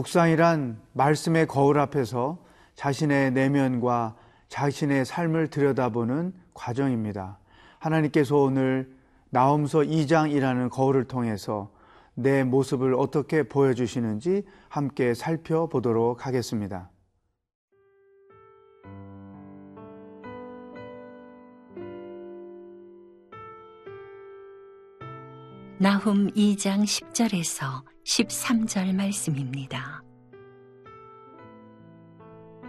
묵상이란 말씀의 거울 앞에서 자신의 내면과 자신의 삶을 들여다보는 과정입니다. 하나님께서 오늘 나움서 2장이라는 거울을 통해서 내 모습을 어떻게 보여주시는지 함께 살펴보도록 하겠습니다. 나훔 2장 10절에서 13절 말씀입니다.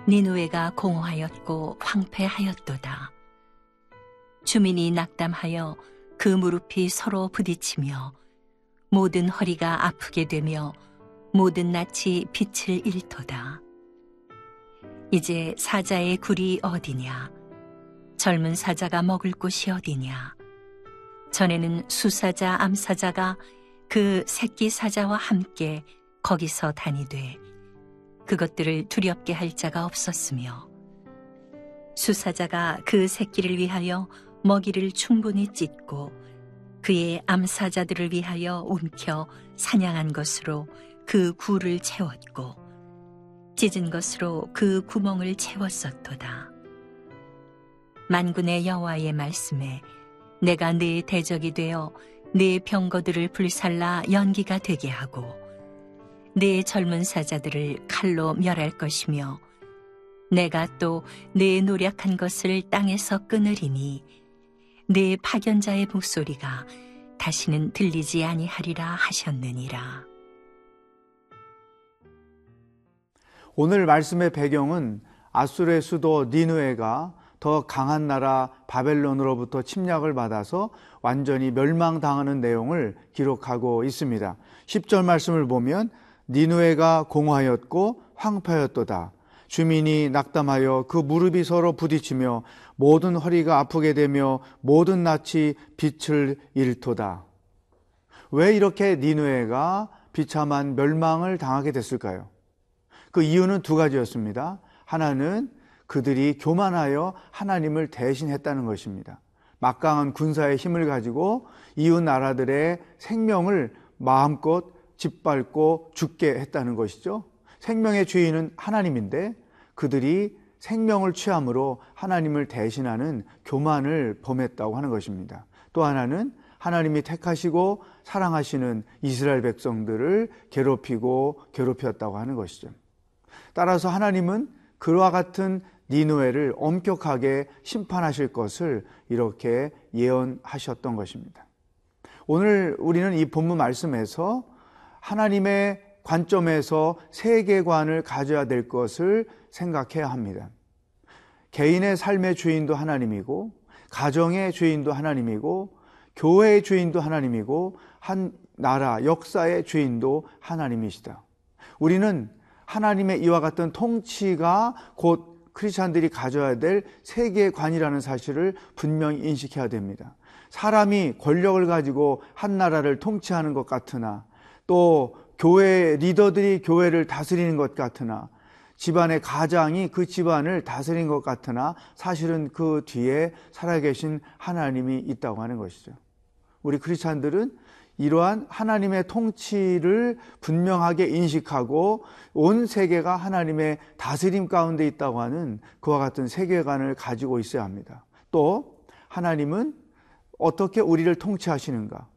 니누에가 공허하였고 황폐하였도다. 주민이 낙담하여 그 무릎이 서로 부딪히며 모든 허리가 아프게 되며 모든 낯이 빛을 잃도다. 이제 사자의 굴이 어디냐? 젊은 사자가 먹을 곳이 어디냐? 전에는 수사자, 암사자가 그 새끼 사자와 함께 거기서 다니되 그것들을 두렵게 할 자가 없었으며 수사자가 그 새끼를 위하여 먹이를 충분히 찢고 그의 암사자들을 위하여 움켜 사냥한 것으로 그 굴을 채웠고 찢은 것으로 그 구멍을 채웠었도다. 만군의 여호와의 말씀에 내가 네 대적이 되어 네 병거들을 불살라 연기가 되게 하고 네 젊은 사자들을 칼로 멸할 것이며 내가 또 네 노력한 것을 땅에서 끊으리니 네 파견자의 목소리가 다시는 들리지 아니하리라 하셨느니라. 오늘 말씀의 배경은 아수르의 수도 니누에가 더 강한 나라 바벨론으로부터 침략을 받아서 완전히 멸망당하는 내용을 기록하고 있습니다. 10절 말씀을 보면 니누에가 공하였고 황파였도다. 주민이 낙담하여 그 무릎이 서로 부딪히며 모든 허리가 아프게 되며 모든 낯이 빛을 잃도다. 왜 이렇게 니누에가 비참한 멸망을 당하게 됐을까요? 그 이유는 두 가지였습니다. 하나는 그들이 교만하여 하나님을 대신했다는 것입니다. 막강한 군사의 힘을 가지고 이웃 나라들의 생명을 마음껏 짓밟고 죽게 했다는 것이죠. 생명의 주인은 하나님인데 그들이 생명을 취함으로 하나님을 대신하는 교만을 범했다고 하는 것입니다. 또 하나는 하나님이 택하시고 사랑하시는 이스라엘 백성들을 괴롭히고 괴롭혔다고 하는 것이죠. 따라서 하나님은 그와 같은 니누에를 엄격하게 심판하실 것을 이렇게 예언하셨던 것입니다. 오늘 우리는 이 본문 말씀에서 하나님의 관점에서 세계관을 가져야 될 것을 생각해야 합니다. 개인의 삶의 주인도 하나님이고, 가정의 주인도 하나님이고, 교회의 주인도 하나님이고, 한 나라, 역사의 주인도 하나님이시다. 우리는 하나님의 이와 같은 통치가 곧 크리스찬들이 가져야 될 세계관이라는 사실을 분명히 인식해야 됩니다. 사람이 권력을 가지고 한 나라를 통치하는 것 같으나 또 교회 리더들이 교회를 다스리는 것 같으나 집안의 가장이 그 집안을 다스리는 것 같으나 사실은 그 뒤에 살아계신 하나님이 있다고 하는 것이죠. 우리 크리스찬들은 이러한 하나님의 통치를 분명하게 인식하고 온 세계가 하나님의 다스림 가운데 있다고 하는 그와 같은 세계관을 가지고 있어야 합니다. 또 하나님은 어떻게 우리를 통치하시는가?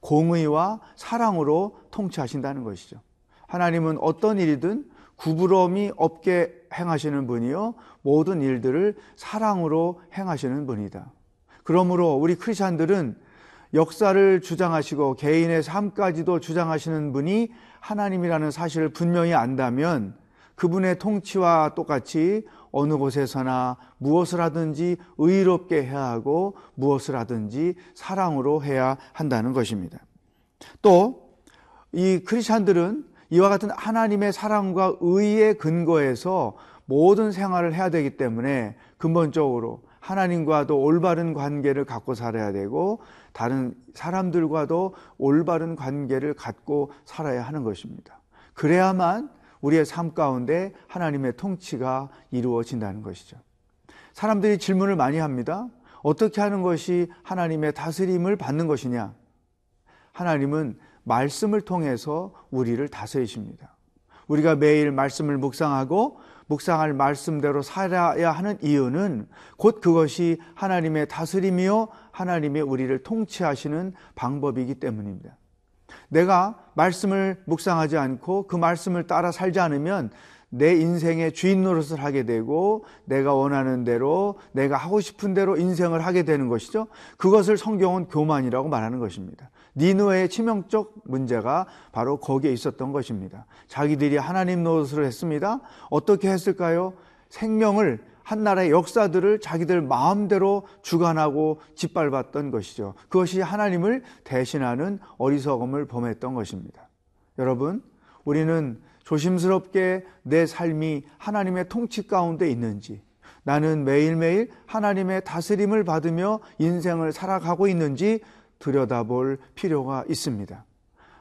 공의와 사랑으로 통치하신다는 것이죠. 하나님은 어떤 일이든 구부러움이 없게 행하시는 분이요. 모든 일들을 사랑으로 행하시는 분이다. 그러므로 우리 크리스천들은 역사를 주장하시고 개인의 삶까지도 주장하시는 분이 하나님이라는 사실을 분명히 안다면 그분의 통치와 똑같이 어느 곳에서나 무엇을 하든지 의롭게 해야 하고 무엇을 하든지 사랑으로 해야 한다는 것입니다. 또 이 크리스천들은 이와 같은 하나님의 사랑과 의의 근거에서 모든 생활을 해야 되기 때문에 근본적으로 하나님과도 올바른 관계를 갖고 살아야 되고 다른 사람들과도 올바른 관계를 갖고 살아야 하는 것입니다. 그래야만 우리의 삶 가운데 하나님의 통치가 이루어진다는 것이죠. 사람들이 질문을 많이 합니다. 어떻게 하는 것이 하나님의 다스림을 받는 것이냐? 하나님은 말씀을 통해서 우리를 다스리십니다. 우리가 매일 말씀을 묵상하고 묵상할 말씀대로 살아야 하는 이유는 곧 그것이 하나님의 다스림이요 하나님의 우리를 통치하시는 방법이기 때문입니다. 내가 말씀을 묵상하지 않고 그 말씀을 따라 살지 않으면 내 인생의 주인 노릇을 하게 되고 내가 원하는 대로 내가 하고 싶은 대로 인생을 하게 되는 것이죠. 그것을 성경은 교만이라고 말하는 것입니다. 니누의 치명적 문제가 바로 거기에 있었던 것입니다. 자기들이 하나님 노릇을 했습니다. 어떻게 했을까요? 생명을 한 나라의 역사들을 자기들 마음대로 주관하고 짓밟았던 것이죠. 그것이 하나님을 대신하는 어리석음을 범했던 것입니다. 여러분, 우리는 조심스럽게 내 삶이 하나님의 통치 가운데 있는지, 나는 매일매일 하나님의 다스림을 받으며 인생을 살아가고 있는지 들여다볼 필요가 있습니다.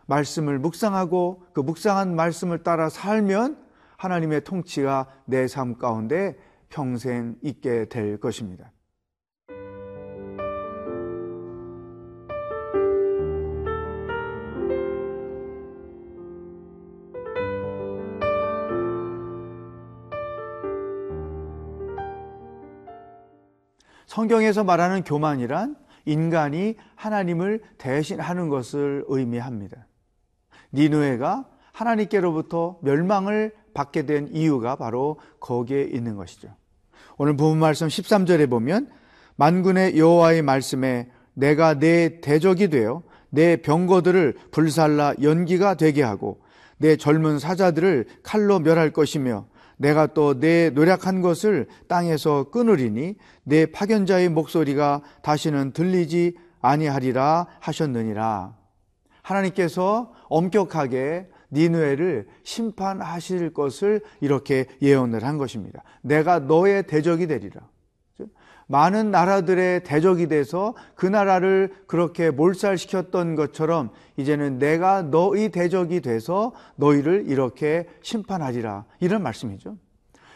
말씀을 묵상하고 그 묵상한 말씀을 따라 살면 하나님의 통치가 내 삶 가운데 평생 있게 될 것입니다. 성경에서 말하는 교만이란 인간이 하나님을 대신하는 것을 의미합니다. 니누에가 하나님께로부터 멸망을 받게 된 이유가 바로 거기에 있는 것이죠. 오늘 부분 말씀 13절에 보면 만군의 여호와의 말씀에 내가 내 대적이 되어 내 병거들을 불살라 연기가 되게 하고 내 젊은 사자들을 칼로 멸할 것이며 내가 또 내 노력한 것을 땅에서 끊으리니 내 파견자의 목소리가 다시는 들리지 아니하리라 하셨느니라. 하나님께서 엄격하게 니누에를 심판하실 것을 이렇게 예언을 한 것입니다. 내가 너의 대적이 되리라. 많은 나라들의 대적이 돼서 그 나라를 그렇게 몰살시켰던 것처럼 이제는 내가 너희 대적이 돼서 너희를 이렇게 심판하리라. 이런 말씀이죠.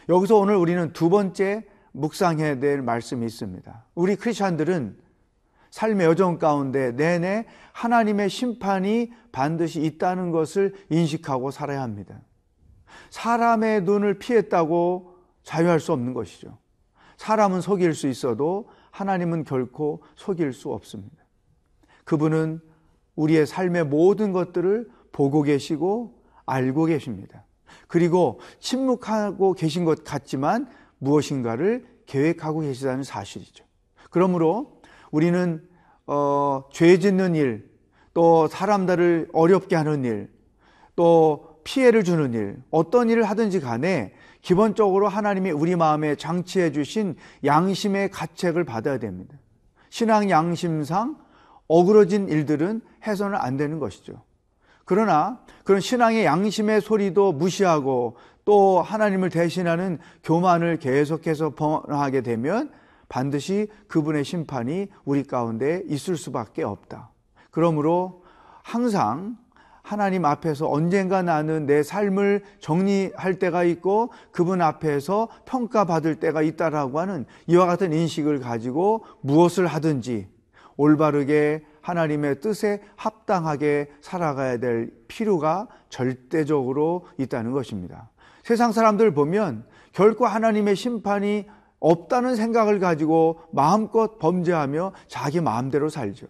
여기서 오늘 우리는 두 번째 묵상해야 될 말씀이 있습니다. 우리 크리스천들은 삶의 여정 가운데 내내 하나님의 심판이 반드시 있다는 것을 인식하고 살아야 합니다. 사람의 눈을 피했다고 자유할 수 없는 것이죠. 사람은 속일 수 있어도 하나님은 결코 속일 수 없습니다. 그분은 우리의 삶의 모든 것들을 보고 계시고 알고 계십니다. 그리고 침묵하고 계신 것 같지만 무엇인가를 계획하고 계시다는 사실이죠. 그러므로 우리는 어, 죄 짓는 일, 또 사람들을 어렵게 하는 일, 또 피해를 주는 일, 어떤 일을 하든지 간에 기본적으로 하나님이 우리 마음에 장치해 주신 양심의 가책을 받아야 됩니다. 신앙 양심상 어그러진 일들은 해서는 안 되는 것이죠. 그러나 그런 신앙의 양심의 소리도 무시하고 또 하나님을 대신하는 교만을 계속해서 범하게 되면 반드시 그분의 심판이 우리 가운데 있을 수밖에 없다. 그러므로 항상 하나님 앞에서 언젠가 나는 내 삶을 정리할 때가 있고 그분 앞에서 평가받을 때가 있다라고 하는 이와 같은 인식을 가지고 무엇을 하든지 올바르게 하나님의 뜻에 합당하게 살아가야 될 필요가 절대적으로 있다는 것입니다. 세상 사람들 보면 결코 하나님의 심판이 없다는 생각을 가지고 마음껏 범죄하며 자기 마음대로 살죠.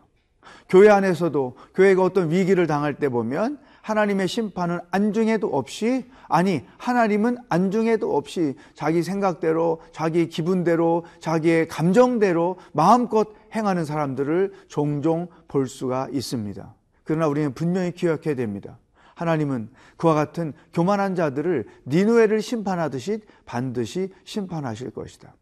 교회 안에서도 교회가 어떤 위기를 당할 때 보면 하나님의 심판은 안중에도 없이 아니 하나님은 안중에도 없이 자기 생각대로 자기 기분대로 자기의 감정대로 마음껏 행하는 사람들을 종종 볼 수가 있습니다. 그러나 우리는 분명히 기억해야 됩니다. 하나님은 그와 같은 교만한 자들을 니누에를 심판하듯이 반드시 심판하실 것이다.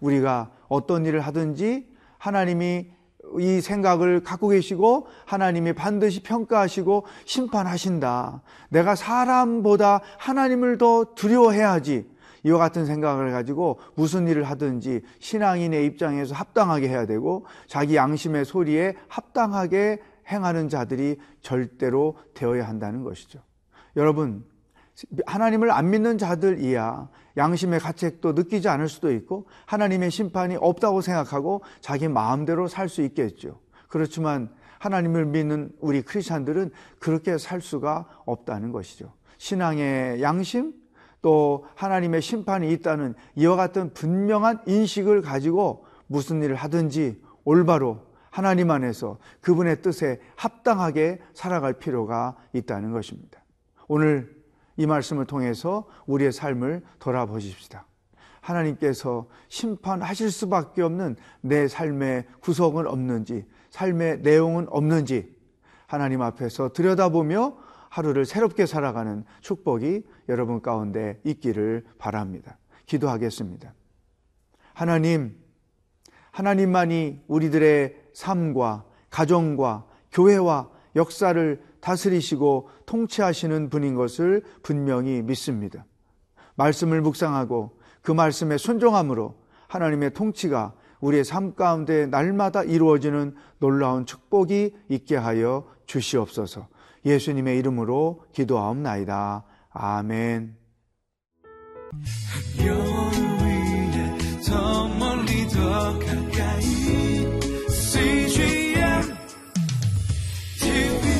우리가 어떤 일을 하든지 하나님이 이 생각을 갖고 계시고 하나님이 반드시 평가하시고 심판하신다. 내가 사람보다 하나님을 더 두려워해야지. 이와 같은 생각을 가지고 무슨 일을 하든지 신앙인의 입장에서 합당하게 해야 되고 자기 양심의 소리에 합당하게 행하는 자들이 절대로 되어야 한다는 것이죠. 여러분, 하나님을 안 믿는 자들이야 양심의 가책도 느끼지 않을 수도 있고 하나님의 심판이 없다고 생각하고 자기 마음대로 살 수 있겠죠. 그렇지만 하나님을 믿는 우리 크리스천들은 그렇게 살 수가 없다는 것이죠. 신앙의 양심 또 하나님의 심판이 있다는 이와 같은 분명한 인식을 가지고 무슨 일을 하든지 올바로 하나님 안에서 그분의 뜻에 합당하게 살아갈 필요가 있다는 것입니다. 오늘 이 말씀을 통해서 우리의 삶을 돌아보십시다. 하나님께서 심판하실 수밖에 없는 내 삶의 구석은 없는지, 삶의 내용은 없는지 하나님 앞에서 들여다보며 하루를 새롭게 살아가는 축복이 여러분 가운데 있기를 바랍니다. 기도하겠습니다. 하나님, 하나님만이 우리들의 삶과 가정과 교회와 역사를 다스리시고 통치하시는 분인 것을 분명히 믿습니다. 말씀을 묵상하고 그 말씀에 순종함으로 하나님의 통치가 우리의 삶 가운데 날마다 이루어지는 놀라운 축복이 있게 하여 주시옵소서. 예수님의 이름으로 기도하옵나이다. 아멘. CGM TV